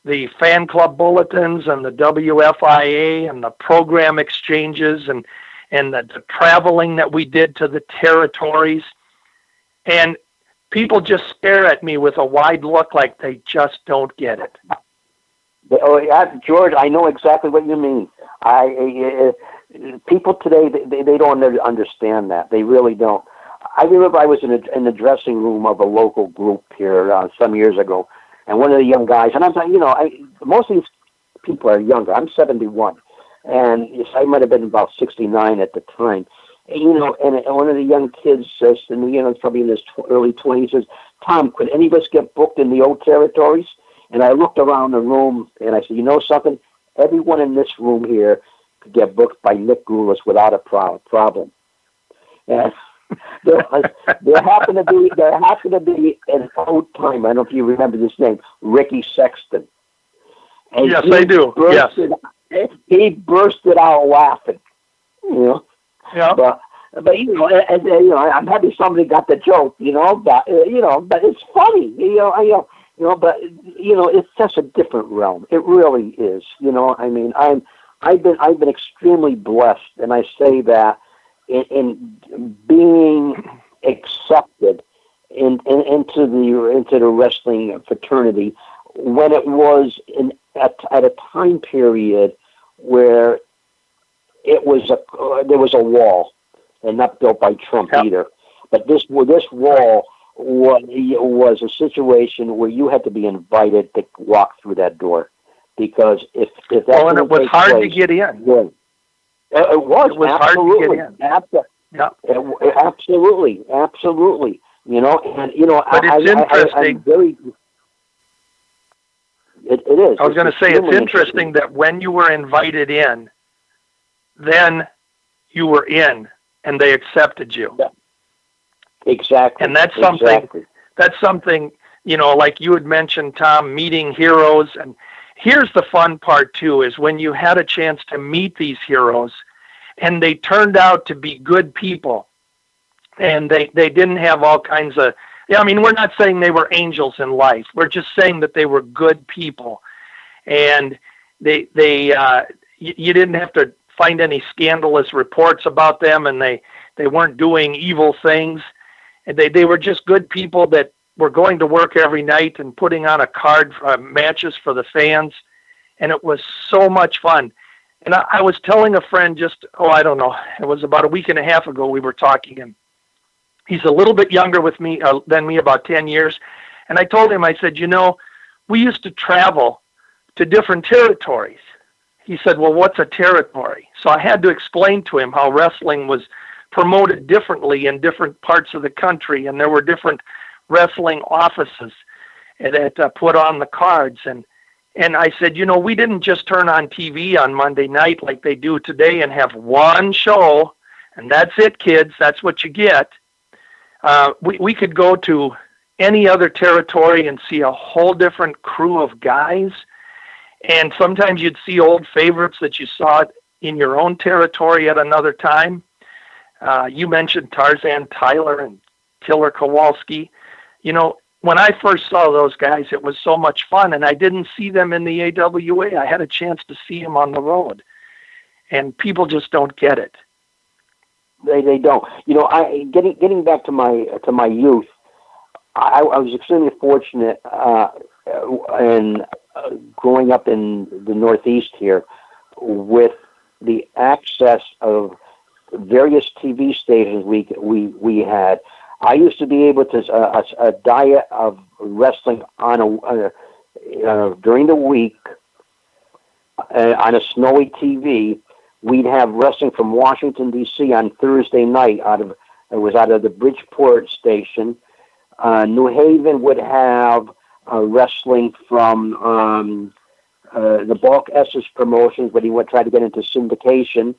the fan club bulletins and the WFIA and the program exchanges and and the, the traveling that we did to the territories. And people just stare at me with a wide look like they just don't get it. Oh, yeah, George, I know exactly what you mean. I uh, people today they, they don't understand that. They really don't. I remember I was in, a, in the dressing room of a local group here uh, some years ago, and one of the young guys, and I'm you know, I, most of these people are younger. I'm 71, and yes, I might have been about 69 at the time. And, you know, and, one of the young kids says to me, you know, it's probably in his tw- early 20s, says, Tom, could any of us get booked in the old territories? And I looked around the room and I said, you know something? Everyone in this room here could get booked by Nick Gulas without a pro- problem. And there, was, there happened to be there happened to be an old time. I don't know if you remember this name, Ricky Sexton. And yes, they do. Yes he bursted out laughing. You know. Yeah. But but you know, and, and, you know, I'm happy somebody got the joke. You know, but uh, you know, but it's funny. You know, I, you know, you know, but you know, it's such a different realm. It really is. You know, I mean, I'm I've been I've been extremely blessed, and I say that in, in being accepted in, in, into the into the wrestling fraternity when it was in at, at a time period where it was a uh, there was a wall, and not built by Trump yep. either. But this this wall was was a situation where you had to be invited to walk through that door, because if if that well, and it was hard place, to get in. Yeah, it, was. It was absolutely. hard to get in. Absolutely. Yeah. It, absolutely, absolutely. You know, and you know, but I, it's interesting. I, very, it, it is. I was going to say it's interesting that when you were invited in, then you were in, and they accepted you. Yeah. Exactly. And that's something. Exactly. That's something you know, like you had mentioned, Tom, meeting heroes. And here's the fun part too: is when you had a chance to meet these heroes, and they turned out to be good people, and they they didn't have all kinds of yeah, I mean, we're not saying they were angels in life. We're just saying that they were good people, and they they uh, you, you didn't have to find any scandalous reports about them, and they they weren't doing evil things, and they they were just good people that were going to work every night and putting on a card uh, matches for the fans, and it was so much fun. And I, I was telling a friend just oh I don't know it was about a week and a half ago we were talking and He's a little bit younger with me uh, than me, about ten years. And I told him, I said, you know, we used to travel to different territories. He said, Well, what's a territory? So I had to explain to him how wrestling was promoted differently in different parts of the country, and there were different wrestling offices that uh, put on the cards. And and I said, you know, we didn't just turn on TV on Monday night like they do today and have one show, and that's it, kids. That's what you get. Uh, we we could go to any other territory and see a whole different crew of guys. And sometimes you'd see old favorites that you saw in your own territory at another time. Uh, you mentioned Tarzan Tyler and Killer Kowalski. You know, when I first saw those guys, it was so much fun, and I didn't see them in the AWA. I had a chance to see them on the road, and people just don't get it. They they don't. You know, I getting getting back to my to my youth. I, I was extremely fortunate uh, in uh, growing up in the Northeast here with the access of various TV stations we we we had. I used to be able to uh, a, a diet of wrestling on a uh, uh, during the week uh, on a snowy TV. We'd have wrestling from Washington D.C. on Thursday night out of it was out of the Bridgeport station. Uh, New Haven would have uh, wrestling from um, uh, the Balk Estes promotions, but he would try to get into syndication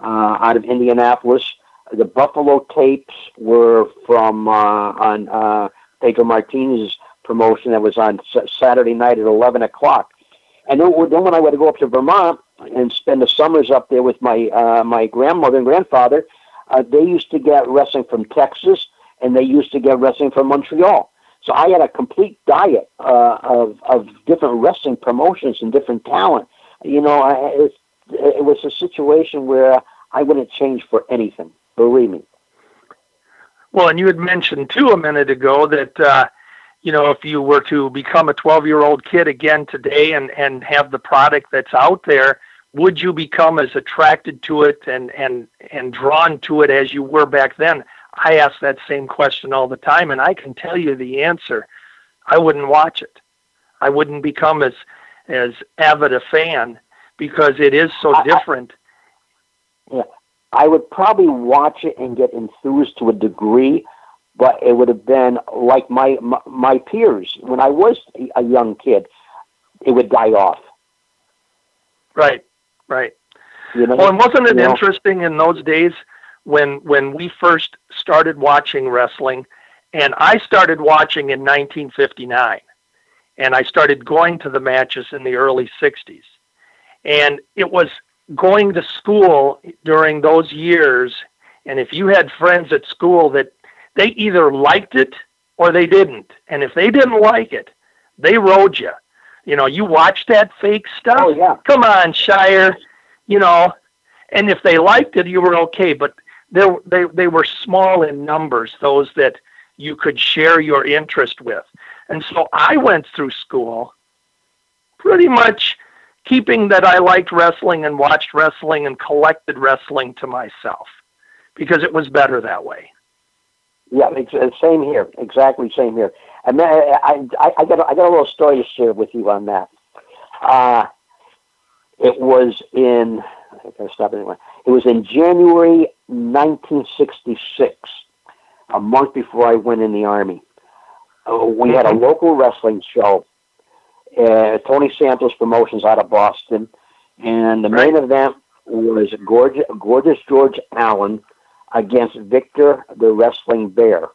uh, out of Indianapolis. The Buffalo tapes were from uh, on uh, Pedro Martinez's promotion that was on Saturday night at 11 o'clock. And then, then when I would go up to Vermont and spend the summers up there with my uh, my grandmother and grandfather, uh, they used to get wrestling from Texas and they used to get wrestling from Montreal. So I had a complete diet uh, of of different wrestling promotions and different talent. You know, I, it, it was a situation where I wouldn't change for anything. Believe me. Well, and you had mentioned too a minute ago that uh, you know if you were to become a 12-year-old kid again today and and have the product that's out there, would you become as attracted to it and and and drawn to it as you were back then? I ask that same question all the time, and I can tell you the answer. I wouldn't watch it. I wouldn't become as as avid a fan because it is so I, different. Yeah, I would probably watch it and get enthused to a degree, but it would have been like my my, my peers when I was a young kid. It would die off. Right, right. You know, well, and wasn't it interesting know? in those days when when we first started watching wrestling, and I started watching in 1959, and I started going to the matches in the early 60s, and it was going to school during those years, and if you had friends at school that they either liked it or they didn't, and if they didn't like it, they rode you. You know, you watch that fake stuff. Oh yeah. Come on, Schire. You know, and if they liked it, you were okay. But they they they were small in numbers. Those that you could share your interest with, and so I went through school pretty much keeping that I liked wrestling and watched wrestling and collected wrestling to myself because it was better that way. Yeah, it's, it's same here. Exactly same here. And I, I, I got I got a little story to share with you on that. Uh, it was in I gotta stop anyway. It was in January 1966, a month before I went in the army. Uh, we had a mm-hmm. local wrestling show uh, Tony Santos Promotions out of Boston, and the right. main event was gorgeous, gorgeous George Allen against Victor the Wrestling Bear.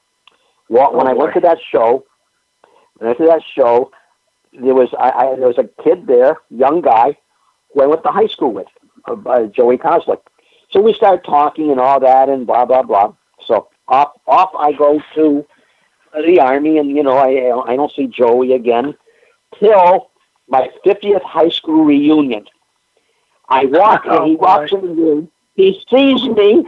Well, oh, when I went to that show, went to that show, there was I, I there was a kid there, young guy, who I went to high school with, uh, Joey Kozlik. So we started talking and all that, and blah blah blah. So off off I go to the army, and you know I I don't see Joey again till my 50th high school reunion. I walk oh, and he walks in the room. He sees me,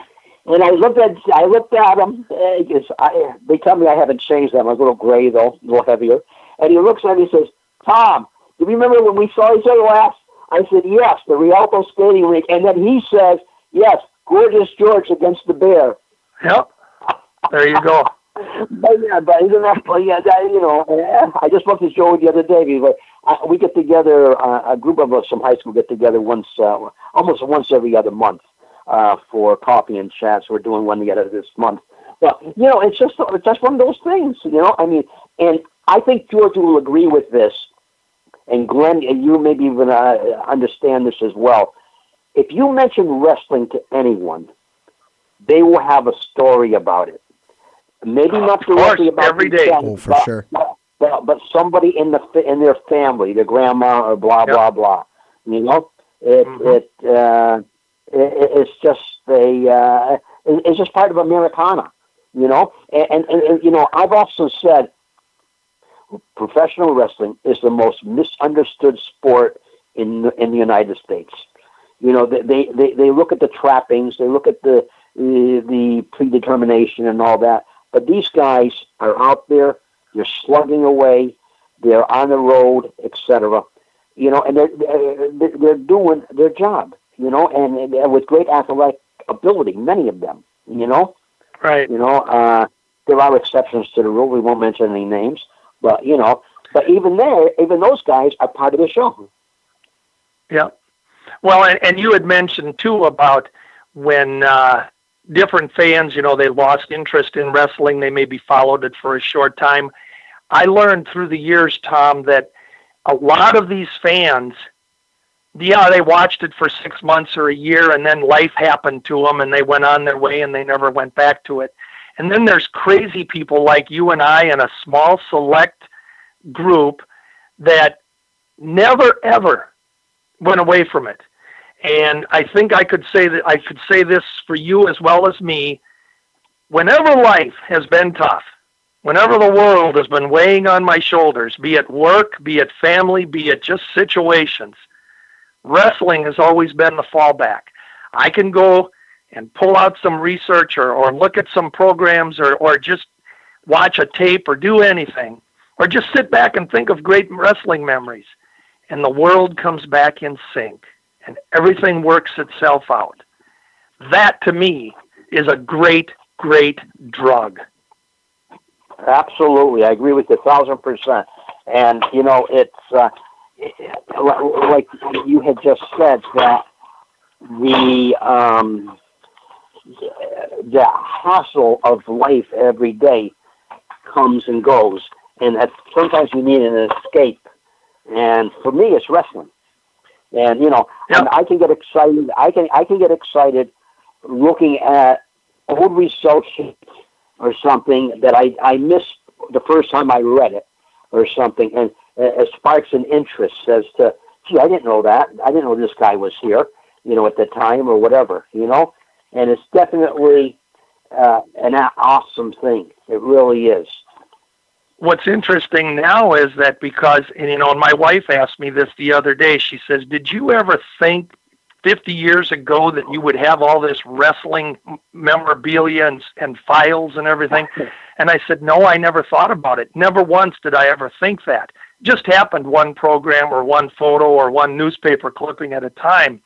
and I look at I looked at him. Because I, they tell me I haven't changed. them. I'm a little gray though, a little heavier. And he looks at me and says, "Tom, do you remember when we saw each other last?" I said, "Yes, the Rialto skating rink." And then he says, "Yes, gorgeous George against the bear." Yep. There you go but yeah, but isn't that, but yeah, that, you know, I just spoke to Joey the other day because I, we get together. Uh, a group of us from high school get together once, uh, almost once every other month, uh, for coffee and chats. We're doing one together this month. But you know, it's just it's just one of those things. You know, I mean, and I think George will agree with this, and Glenn, and you maybe even uh, understand this as well. If you mention wrestling to anyone, they will have a story about it. Maybe not directly about every day. Oh, for but, sure. But, but, but somebody in the in their family, their grandma or blah Yep. blah blah. You know, it Mhm. it, uh, it it's just a uh, it's just part of Americana. You know, and, and, and you know, I've also said professional wrestling is the most misunderstood sport in the, in the United States. You know, they, they, they, they look at the trappings, they look at the, the the predetermination and all that, but these guys are out there, they're slugging away, they're on the road, etc. You know, and they're they're they're doing their job. You know, and, and with great athletic ability, many of them. You know, Right. you know, uh, there are exceptions to the rule. We won't mention any names, but you know, but even there, even those guys are part of the show. Yeah. Well, and, and you had mentioned too about when uh, different fans, you know, they lost interest in wrestling. They maybe followed it for a short time. I learned through the years, Tom, that a lot of these fans, yeah, they watched it for six months or a year, and then life happened to them, and they went on their way, and they never went back to it. And then there's crazy people like you and I, and a small select group that never ever went away from it. And I think I could say that I could say this for you as well as me. Whenever life has been tough, whenever the world has been weighing on my shoulders, be it work, be it family, be it just situations, wrestling has always been the fallback. I can go and pull out some research or, or look at some programs or, or just watch a tape or do anything or just sit back and think of great wrestling memories and the world comes back in sync and everything works itself out. That to me is a great, great drug. Absolutely, I agree with you a thousand percent. And you know, it's uh, like you had just said that the um, the hassle of life every day comes and goes, and that sometimes you need an escape. And for me, it's wrestling. And you know, and I can get excited. I can I can get excited looking at old results or something that I I missed the first time I read it or something, and it sparks an interest as to, gee, I didn't know that. I didn't know this guy was here, you know, at the time or whatever, you know. And it's definitely uh, an awesome thing. It really is. What's interesting now is that because, and, you know, my wife asked me this the other day. She says, Did you ever think 50 years ago that you would have all this wrestling memorabilia and, and files and everything? And I said, No, I never thought about it. Never once did I ever think that. Just happened one program or one photo or one newspaper clipping at a time.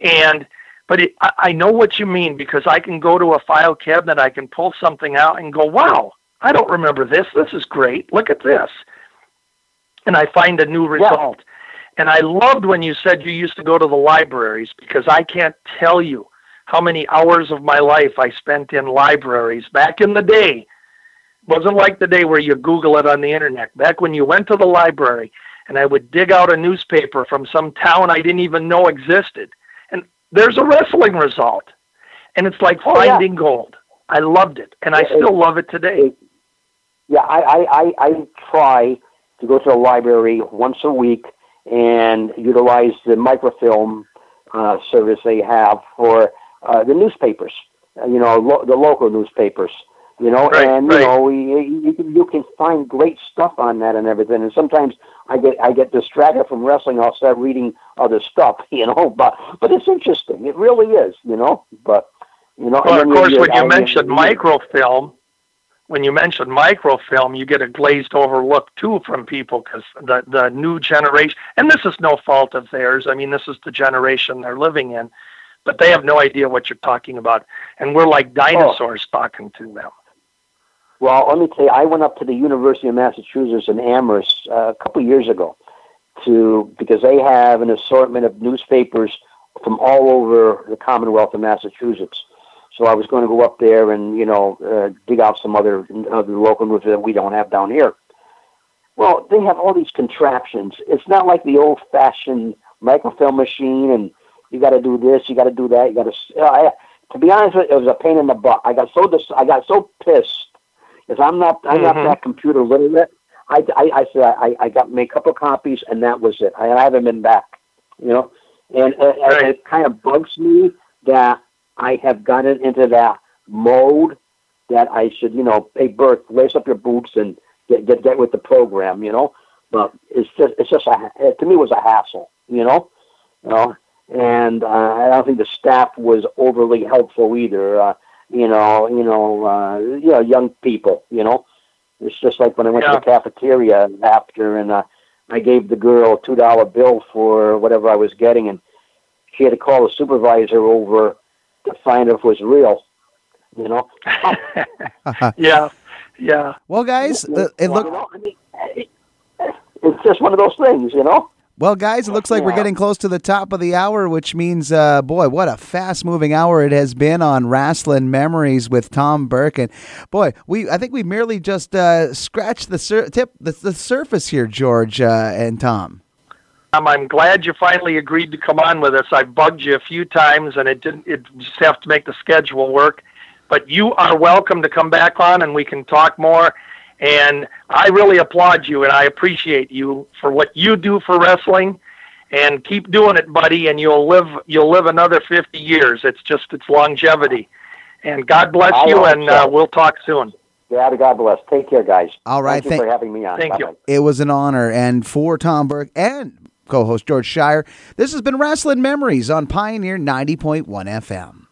And but it, I I know what you mean because I can go to a file cabinet, I can pull something out and go, wow, I don't remember this. This is great. Look at this. And I find a new result. And I loved when you said you used to go to the libraries because I can't tell you how many hours of my life I spent in libraries back in the day. Wasn't like the day where you Google it on the internet. Back when you went to the library and I would dig out a newspaper from some town I didn't even know existed. And there's a wrestling result. And it's like Oh, yeah. finding gold. I loved it. And I It- still love it today. Yeah, I, I, I, I try to go to the library once a week and utilize the microfilm uh, service they have for uh, the newspapers. Uh, you know, lo- the local newspapers. You know, Right, and right. you know, you, you, can- you can find great stuff on that and everything. And sometimes I get I get distracted from wrestling. I'll start reading other stuff. You know, but but it's interesting. It really is. You know, but you know. Well, of course, you- when you I- mentioned microfilm, when you mentioned microfilm, you get a glazed over look too from people because the the new generation, and this is no fault of theirs. I mean, this is the generation they're living in, but they have no idea what you're talking about, and we're like oh. dinosaurs talking to them. Well, let me tell you, I went up to the University of Massachusetts in Amherst uh, a couple years ago, to because they have an assortment of newspapers from all over the Commonwealth of Massachusetts. So I was going to go up there and you know uh, dig out some other other local news that we don't have down here. Well, they have all these contraptions. It's not like the old-fashioned microfilm machine, and you got to do this, you got to do that, you got to. Uh, to be honest, with you, it was a pain in the butt. I got so dis- I got so pissed because I'm not I'm not Mhm. that computer literate. I, I, I said I, I got made a couple copies and that was it. I, I haven't been back, you know, and, and, and it kind of bugs me that I have gotten into that mode that I should, you know, hey Bert, lace up your boots and get get get with the program, you know. But it's just it's just a it, to me it was a hassle, you know, you know, and uh, I don't think the staff was overly helpful either. Uh, you know, you know, uh, you know, young people, you know. It's just like when I went to the cafeteria after, and uh, I gave the girl a two dollar bill for whatever I was getting, and she had to call the supervisor over to find if it was real. You know, yeah, yeah. well, guys, uh, it Well, look you know, I mean, it- it's just one of those things, you know. Well, guys. It looks like we're getting close to the top of the hour, which means, uh, boy, what a fast-moving hour it has been on Rasslin Memories with Tom Burke. And boy, we I think we merely just uh, scratched the sur- tip the, the surface here, George uh, and Tom. Um, I'm glad you finally agreed to come on with us. I bugged you a few times, and it didn't. It just have to make the schedule work. But you are welcome to come back on, and we can talk more. And I really applaud you, and I appreciate you for what you do for wrestling. And keep doing it, buddy, and you'll live. You'll live another 50 years. It's just it's longevity. And God bless I you, and so. uh, we'll talk soon. Yeah, God bless. Take care, guys. All right, Thank you thank- for having me on. Thank you. Bye-bye. It was an honor. And for Tom Burke and co host George Schire, this has been Rasslin Memories on Pioneer 90.1 FM.